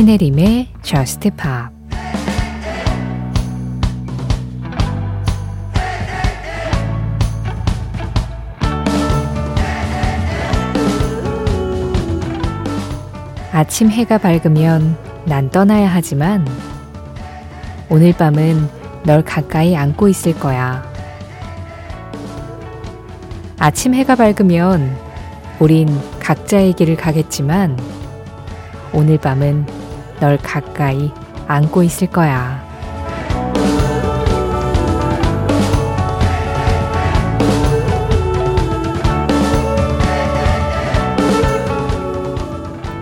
신혜림의 Just Pop 아침 해가 밝으면 난 떠나야 하지만 오늘 밤은 널 가까이 안고 있을 거야. 아침 해가 밝으면 우린 각자의 길을 가겠지만 오늘 밤은 널 가까이 안고 있을 거야.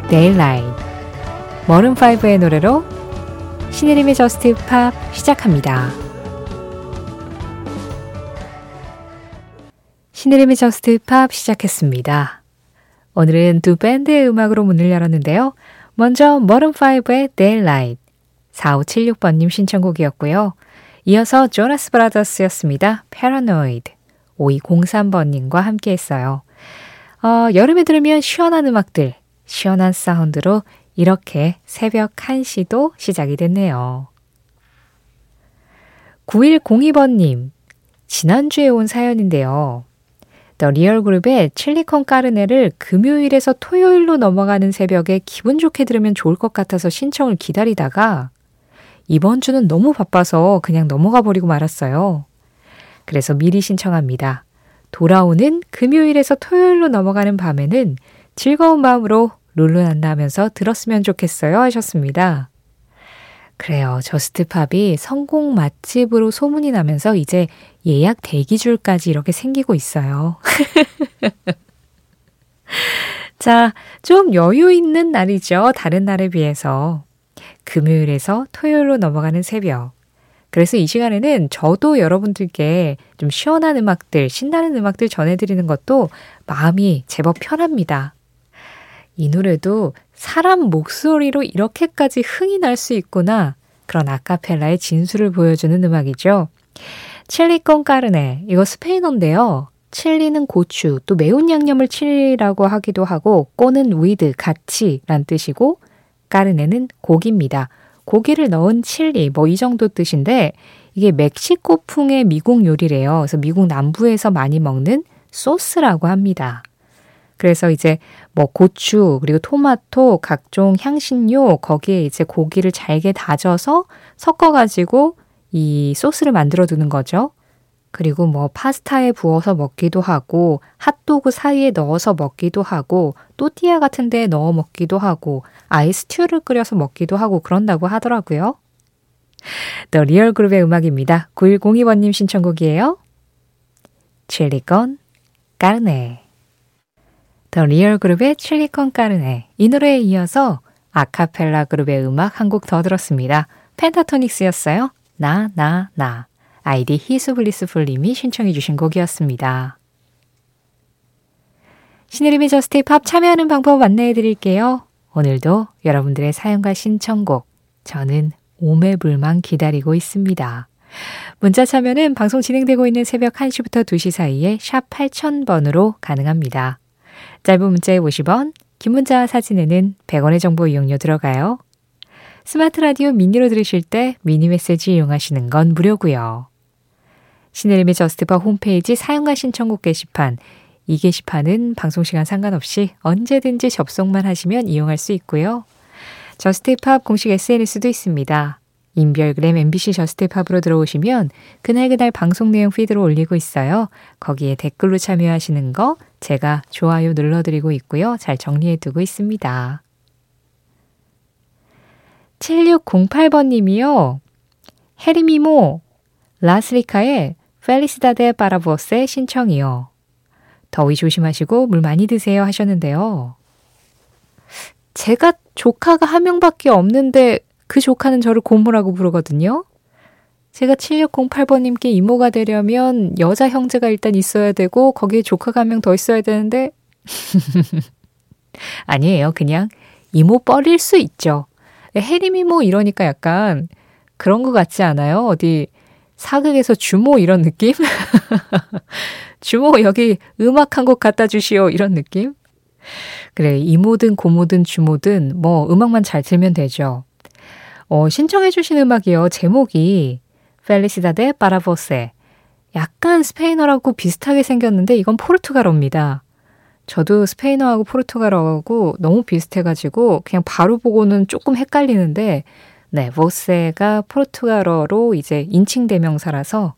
Daylight Maroon 5의 노래로 신혜림의 Just Pop 시작합니다. 신혜림의 Just Pop 시작했습니다. 오늘은 두 밴드의 음악으로 문을 열었는데요. 먼저 Maroon 5의 Daylight 4576번님 신청곡이었고요. 이어서 조나스 브라더스였습니다. Paranoid 5203번님과 함께 했어요. 어, 여름에 들으면 시원한 음악들 시원한 사운드로 이렇게 새벽 1시도 시작이 됐네요. 9102번님, 지난주에 온 사연인데요. The Real Group의 Chili con carne를 금요일에서 토요일로 넘어가는 새벽에 기분 좋게 들으면 좋을 것 같아서 신청을 기다리다가 이번 주는 너무 바빠서 그냥 넘어가 버리고 말았어요. 그래서 미리 신청합니다. 돌아오는 금요일에서 토요일로 넘어가는 밤에는 즐거운 마음으로 룰루랄라 하면서 들었으면 좋겠어요 하셨습니다. 그래요. Just Pop이 선곡 맛집으로 소문이 나면서 이제 예약 대기줄까지 이렇게 생기고 있어요. 자, 좀 여유 있는 날이죠. 다른 날에 비해서. 금요일에서 토요일로 넘어가는 새벽. 그래서 이 시간에는 저도 여러분들께 좀 시원한 음악들, 신나는 음악들 전해드리는 것도 마음이 제법 편합니다. 이 노래도 사람 목소리로 이렇게까지 흥이 날 수 있구나. 그런 아카펠라의 진수를 보여주는 음악이죠. Chili con carne. 이거 스페인어인데요. 칠리는 고추, 또 매운 양념을 칠리라고 하기도 하고, con은 with, 같이 란 뜻이고, carne는 고기입니다. 고기를 넣은 칠리, 뭐 이 정도 뜻인데, 이게 멕시코풍의 미국 요리래요. 그래서 미국 남부에서 많이 먹는 소스라고 합니다. 그래서 이제 뭐 고추, 그리고 토마토, 각종 향신료, 거기에 이제 고기를 잘게 다져서 섞어가지고 이 소스를 만들어 두는 거죠. 그리고 뭐 파스타에 부어서 먹기도 하고 핫도그 사이에 넣어서 먹기도 하고 또띠아 같은 데에 넣어 먹기도 하고 아이 스튜를 끓여서 먹기도 하고 그런다고 하더라고요. The Real Group의 음악입니다. 9102번님 신청곡이에요. Chili con carne The Real Group의 Chili con carne. 이 노래에 이어서 아카펠라 그룹의 음악 한 곡 더 들었습니다. Pentatonix였어요. Na, na, na. 아이디 히스블리스풀님이 신청해 주신 곡이었습니다. 신혜림의 Just Pop 참여하는 방법 안내해 드릴게요. 오늘도 여러분들의 사연과 신청곡 저는 오매불망 기다리고 있습니다. 문자 참여는 방송 진행되고 있는 새벽 1시부터 2시 사이에 샵 8000번으로 가능합니다. 짧은 문자에 50원, 긴 문자 사진에는 100원의 정보 이용료 들어가요. 스마트 라디오 미니로 들으실 때 미니 메시지 이용하시는 건 무료고요. 신혜림의 Just Pop 홈페이지 사연과 신청곡 게시판 이 게시판은 방송 시간 상관없이 언제든지 접속만 하시면 이용할 수 있고요. Just Pop 공식 SNS도 있습니다. 인별그램 MBC 저스트팝으로 들어오시면 그날그날 방송 내용 피드로 올리고 있어요. 거기에 댓글로 참여하시는 거 제가 좋아요 눌러드리고 있고요. 잘 정리해두고 있습니다. 7608번님이요. 해리미모 라스리카의 펠리스다데 바라보스의 신청이요. 더위 조심하시고 물 많이 드세요 하셨는데요. 제가 조카가 한 명밖에 없는데 그 조카는 저를 고모라고 부르거든요. 제가 7608번님께 이모가 되려면 여자 형제가 일단 있어야 되고 거기에 조카가 한 명 더 있어야 되는데 아니에요. 그냥 이모 뻘일 수 있죠. 해림이모 이러니까 약간 그런 것 같지 않아요? 어디 사극에서 주모 이런 느낌? 주모 여기 음악 한 곡 갖다 주시오 이런 느낌? 그래, 이모든 고모든 주모든 뭐 음악만 잘 들면 되죠. 어, 신청해 주신 음악이요. 제목이 Felicidade para você. 약간 스페인어라고 비슷하게 생겼는데 이건 포르투갈어입니다. 저도 스페인어하고 포르투갈어하고 너무 비슷해가지고 그냥 바로 보고는 조금 헷갈리는데 네, você가 포르투갈어로 이제 인칭 대명사라서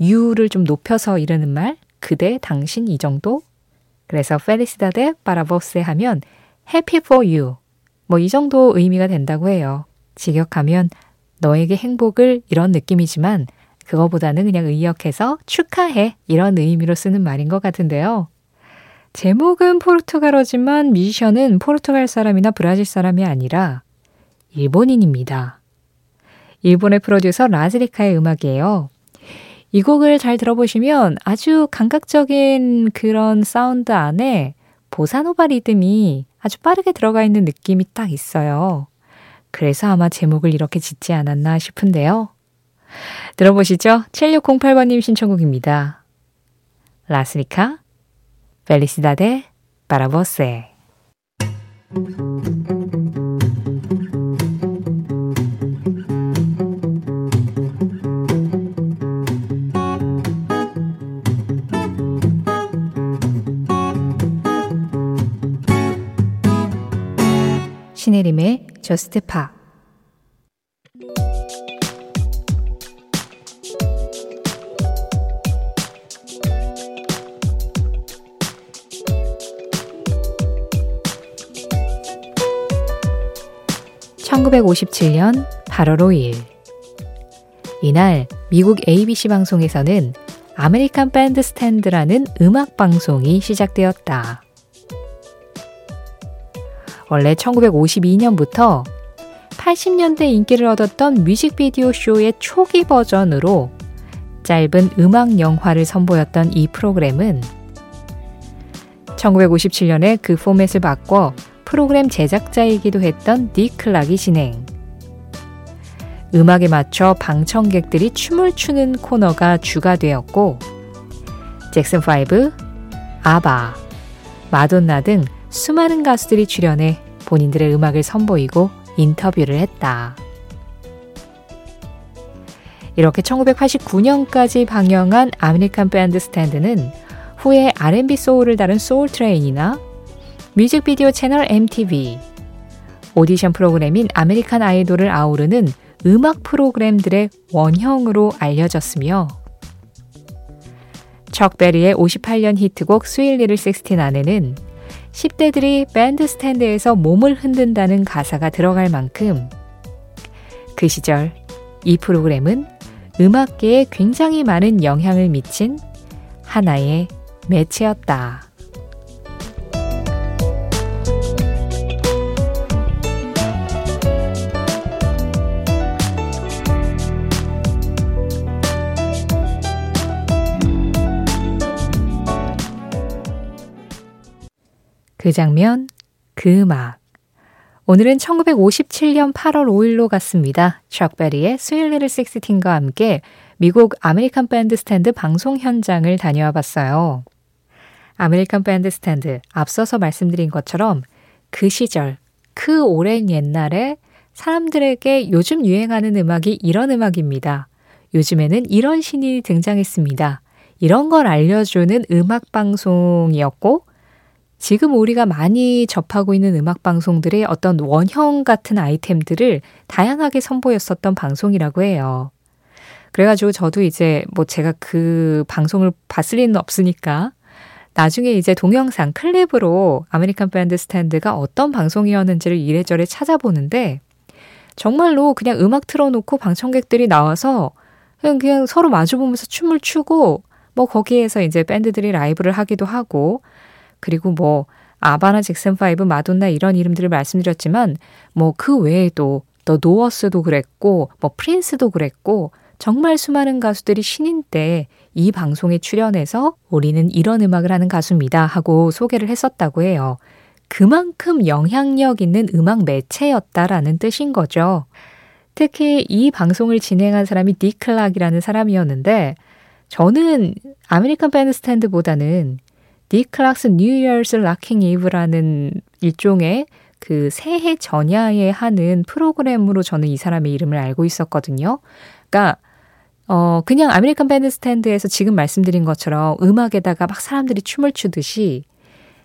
you를 좀 높여서 이르는 말, 그대, 당신 이 정도. 그래서 펠리시다데 파라보세 하면 happy for you. 뭐 이 정도 의미가 된다고 해요. 직역하면 너에게 행복을 이런 느낌이지만 그거보다는 그냥 의역해서 축하해 이런 의미로 쓰는 말인 것 같은데요. 제목은 포르투갈어지만 뮤지션은 포르투갈 사람이나 브라질 사람이 아니라 일본인입니다. 일본의 프로듀서 라즈리카의 음악이에요. 이 곡을 잘 들어보시면 아주 감각적인 그런 사운드 안에 보사노바 리듬이 아주 빠르게 들어가 있는 느낌이 딱 있어요. 그래서 아마 제목을 이렇게 짓지 않았나 싶은데요. 들어보시죠. 7608번님 신청곡입니다. 라스리카, Felicidade, para você. 신혜림의 Just Pop (1957년 8월 5일) 이날 미국 ABC 방송에서는 American Bandstand라는 음악 방송이 시작되었다. 원래 1952년부터 80년대 인기를 얻었던 뮤직비디오 쇼의 초기 버전으로 짧은 음악 영화를 선보였던 이 프로그램은 1957년에 그 포맷을 바꿔 프로그램 제작자이기도 했던 디 클락이 진행. 음악에 맞춰 방청객들이 춤을 추는 코너가 주가 되었고, 잭슨5, 아바, 마돈나 등 수많은 가수들이 출연해 본인들의 음악을 선보이고 인터뷰를 했다. 이렇게 1989년까지 방영한 American Bandstand는 후에 R&B 소울을 다룬 Soul Train이나 뮤직비디오 채널 MTV, 오디션 프로그램인 American Idol을 아우르는 음악 프로그램들의 원형으로 알려졌으며 척 베리의 58년 히트곡 스윌리를 16 안에는 10대들이 밴드 스탠드에서 몸을 흔든다는 가사가 들어갈 만큼 그 시절 이 프로그램은 음악계에 굉장히 많은 영향을 미친 하나의 매체였다. 그 장면, 그 음악. 오늘은 1957년 8월 5일로 갔습니다. 척 베리의 Sweet Little Sixteen과 함께 미국 American Bandstand 방송 현장을 다녀와 봤어요. American Bandstand, 앞서서 말씀드린 것처럼 그 시절, 그 오랜 옛날에 사람들에게 요즘 유행하는 음악이 이런 음악입니다. 요즘에는 이런 신이 등장했습니다. 이런 걸 알려주는 음악 방송이었고, 지금 우리가 많이 접하고 있는 음악 방송들의 어떤 원형 같은 아이템들을 다양하게 선보였었던 방송이라고 해요. 그래가지고 저도 이제 뭐 제가 그 방송을 봤을 리는 없으니까 나중에 이제 동영상 클립으로 American Bandstand가 어떤 방송이었는지를 이래저래 찾아보는데 정말로 그냥 음악 틀어놓고 방청객들이 나와서 그냥, 그냥 서로 마주보면서 춤을 추고 뭐 거기에서 이제 밴드들이 라이브를 하기도 하고 그리고 뭐 아바나 잭슨5, 마돈나 이런 이름들을 말씀드렸지만 뭐 그 외에도 더 노어스도 그랬고 뭐 프린스도 그랬고 정말 수많은 가수들이 신인 때 이 방송에 출연해서 우리는 이런 음악을 하는 가수입니다 하고 소개를 했었다고 해요. 그만큼 영향력 있는 음악 매체였다라는 뜻인 거죠. 특히 이 방송을 진행한 사람이 Dick Clark이라는 사람이었는데 저는 American Bandstand보다는 Dick Clark's New Year's Rockin' Eve라는 일종의 그 새해 전야에 하는 프로그램으로 저는 이 사람의 이름을 알고 있었거든요. 그러니까 어 그냥 American Bandstand에서 지금 말씀드린 것처럼 음악에다가 막 사람들이 춤을 추듯이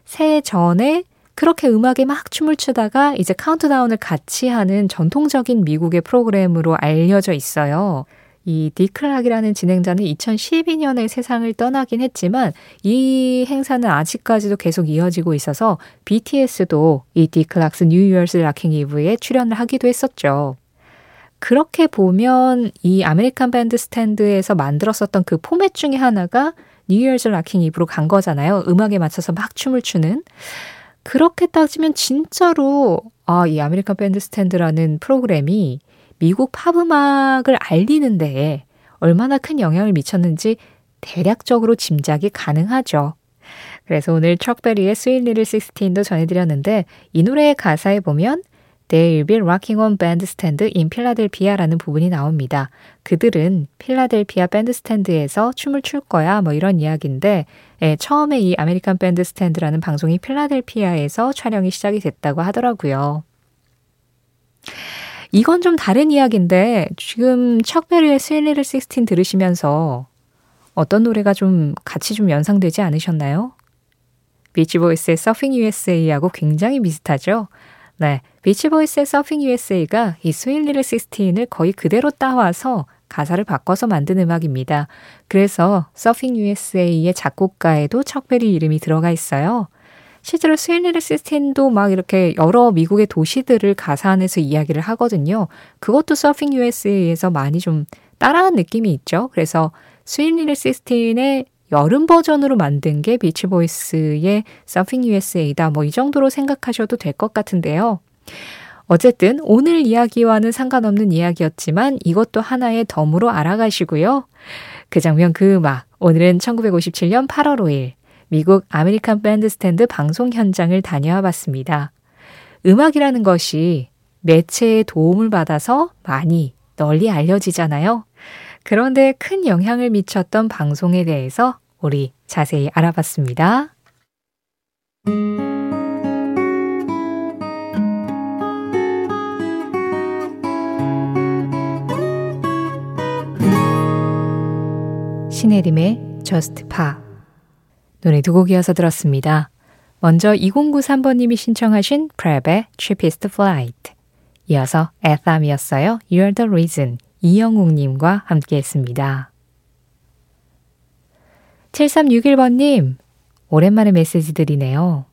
새해 전에 그렇게 음악에 막 춤을 추다가 이제 카운트다운을 같이 하는 전통적인 미국의 프로그램으로 알려져 있어요. 이 딕 클락이라는 진행자는 2012년에 세상을 떠나긴 했지만 이 행사는 아직까지도 계속 이어지고 있어서 BTS도 이 Dick Clark's New Year's Rockin' Eve에 출연을 하기도 했었죠. 그렇게 보면 이 American Bandstand에서 만들었었던 그 포맷 중에 하나가 New Year's Rockin' Eve로 간 거잖아요. 음악에 맞춰서 막 춤을 추는. 그렇게 따지면 진짜로 아, 이 American Bandstand라는 프로그램이 미국 팝 음악을 알리는 데에 얼마나 큰 영향을 미쳤는지 대략적으로 짐작이 가능하죠. 그래서 오늘 척 베리의 Sweet Little 16도 전해드렸는데 이 노래의 가사에 보면 They'll be rocking on bandstand in Philadelphia라는 부분이 나옵니다. 그들은 필라델피아 bandstand에서 춤을 출 거야 뭐 이런 이야기인데 예, 처음에 이 American Bandstand라는 방송이 필라델피아에서 촬영이 시작이 됐다고 하더라고요. 이건 좀 다른 이야기인데 지금 척 베리의 Sweet Little 16 들으시면서 어떤 노래가 좀 같이 좀 연상되지 않으셨나요? 비치보이스의 Surfin' USA하고 굉장히 비슷하죠? 네. 비치보이스의 Surfin' USA가 이 Sweet Little 16을 거의 그대로 따와서 가사를 바꿔서 만든 음악입니다. 그래서 Surfin' USA의 작곡가에도 척 베리 이름이 들어가 있어요. 실제로 Sweet Little 16도 막 이렇게 여러 미국의 도시들을 안에서 이야기를 하거든요. 그것도 Surfin' USA에서 많이 좀 따라한 느낌이 있죠. 그래서 Sweet Little 16의 여름 버전으로 만든 게 비치보이스의 Surfin' USA다. 뭐 이 정도로 생각하셔도 될 것 같은데요. 어쨌든 오늘 이야기와는 상관없는 이야기였지만 이것도 하나의 덤으로 알아가시고요. 그 장면 그 음악. 오늘은 1957년 8월 5일 미국 American Bandstand 방송 현장을 다녀와 봤습니다. 음악이라는 것이 매체의 도움을 받아서 많이 널리 알려지잖아요. 그런데 큰 영향을 미쳤던 방송에 대해서 우리 자세히 알아봤습니다. 신혜림의 Just 노래 두 곡이어서 들었습니다. 먼저 2093번님이 신청하신 프랩의 Cheapest Flight 이어서 에삼이었어요. You're the Reason 이영웅님과 함께 했습니다. 7361번님, 오랜만에 메시지 드리네요.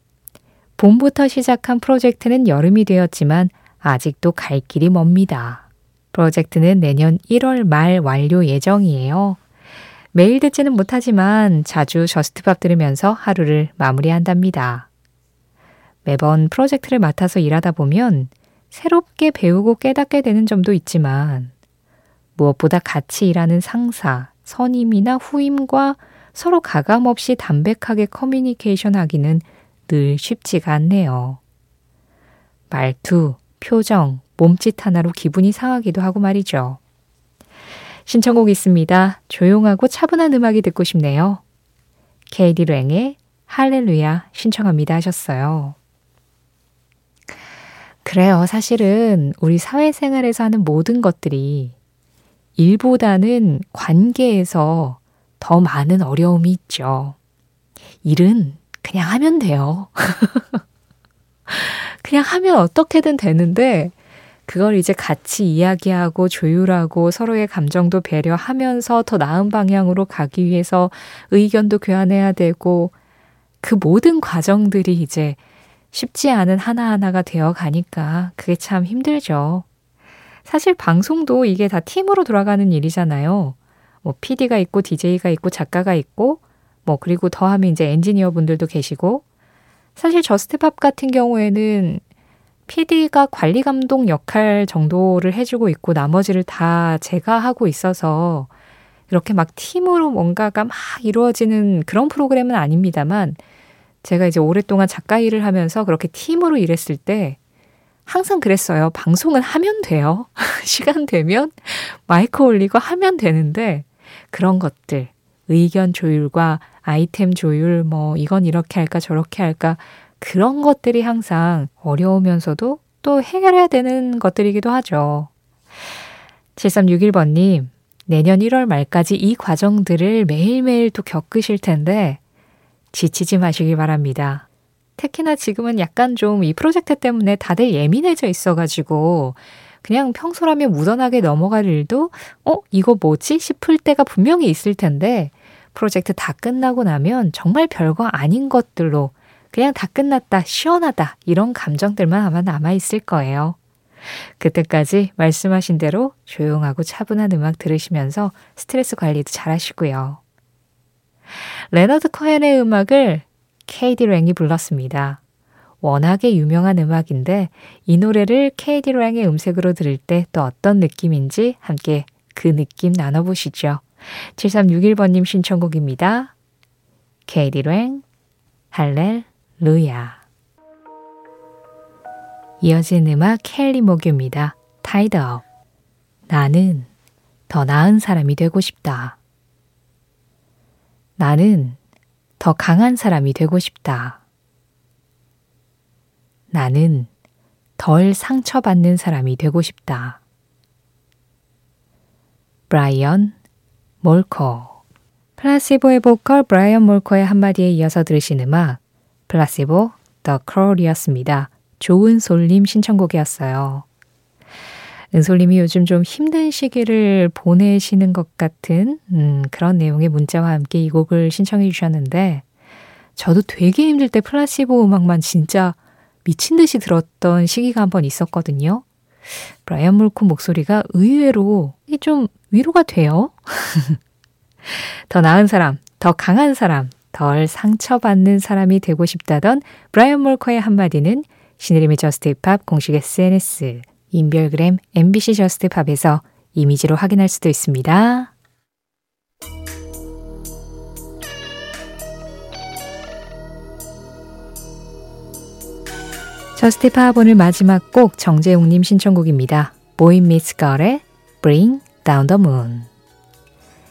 봄부터 시작한 프로젝트는 여름이 되었지만 아직도 갈 길이 멉니다. 프로젝트는 내년 1월 말 완료 예정이에요. 매일 듣지는 못하지만 자주 Just Pop 들으면서 하루를 마무리한답니다. 매번 프로젝트를 맡아서 일하다 보면 새롭게 배우고 깨닫게 되는 점도 있지만 무엇보다 같이 일하는 상사, 선임이나 후임과 서로 가감 없이 담백하게 커뮤니케이션 하기는 늘 쉽지가 않네요. 말투, 표정, 몸짓 하나로 기분이 상하기도 하고 말이죠. 신청곡 있습니다. 조용하고 차분한 음악이 듣고 싶네요. 케이디 랭의 할렐루야 신청합니다 하셨어요. 그래요. 사실은 우리 사회생활에서 하는 모든 것들이 일보다는 관계에서 더 많은 어려움이 있죠. 일은 그냥 하면 돼요. 그냥 하면 어떻게든 되는데, 그걸 이제 같이 이야기하고 조율하고 서로의 감정도 배려하면서 더 나은 방향으로 가기 위해서 의견도 교환해야 되고, 그 모든 과정들이 이제 쉽지 않은 하나하나가 되어 가니까 그게 참 힘들죠. 사실 방송도 이게 다 팀으로 돌아가는 일이잖아요. 뭐 PD가 있고 DJ가 있고 작가가 있고 뭐 그리고 더하면 이제 엔지니어 분들도 계시고 사실 Just Pop 같은 경우에는 PD가 관리 감독 역할 정도를 해주고 있고 나머지를 다 제가 하고 있어서 이렇게 막 팀으로 뭔가가 막 이루어지는 그런 프로그램은 아닙니다만 제가 이제 오랫동안 작가 일을 하면서 그렇게 팀으로 일했을 때 항상 그랬어요. 방송은 하면 돼요. 시간 되면 마이크 올리고 하면 되는데 그런 것들, 의견 조율과 아이템 조율, 뭐, 이건 이렇게 할까, 저렇게 할까, 그런 것들이 항상 어려우면서도 또 해결해야 되는 것들이기도 하죠. 7361번님, 내년 1월 말까지 이 과정들을 매일매일 또 겪으실 텐데, 지치지 마시길 바랍니다. 특히나 지금은 약간 좀 이 프로젝트 때문에 다들 예민해져 있어가지고, 그냥 평소라면 무던하게 넘어갈 일도, 어, 이거 뭐지? 싶을 때가 분명히 있을 텐데, 프로젝트 다 끝나고 나면 정말 별거 아닌 것들로 그냥 다 끝났다, 시원하다, 이런 감정들만 아마 남아있을 거예요. 그때까지 말씀하신 대로 조용하고 차분한 음악 들으시면서 스트레스 관리도 잘 하시고요. 레너드 코헨의 음악을 k.d. lang이 불렀습니다. 워낙에 유명한 음악인데 이 노래를 k.d. lang의 음색으로 들을 때 또 어떤 느낌인지 함께 그 느낌 나눠보시죠. 7361번님 신청곡입니다. k.d. lang, Hallelujah. 이어진 음악 켈리 모규입니다. Tied Up. 나는 더 나은 사람이 되고 싶다. 나는 더 강한 사람이 되고 싶다. 나는 덜 상처받는 사람이 되고 싶다. 브라이언 몰코 플라시보의 보컬 브라이언 몰코의 한마디에 이어서 들으신 음악 플라시보 더 크롤이었습니다. 좋은 솔님 신청곡이었어요. 은솔님이 요즘 좀 힘든 시기를 보내시는 것 같은 음, 그런 내용의 문자와 함께 이 곡을 신청해 주셨는데 저도 되게 힘들 때 플라시보 음악만 진짜 미친 듯이 들었던 시기가 한 번 있었거든요. 브라이언 몰코 목소리가 의외로 좀 위로가 돼요. 더 나은 사람, 더 강한 사람, 덜 상처받는 사람이 되고 싶다던 브라이언 몰코의 한마디는 신혜림의 Just Pop 공식 SNS, 인별그램 MBC Just Pop에서 이미지로 확인할 수도 있습니다. Just Pop 오늘 마지막 곡 정재웅님 신청곡입니다. Boy Meets Girl의 Bring Down the Moon.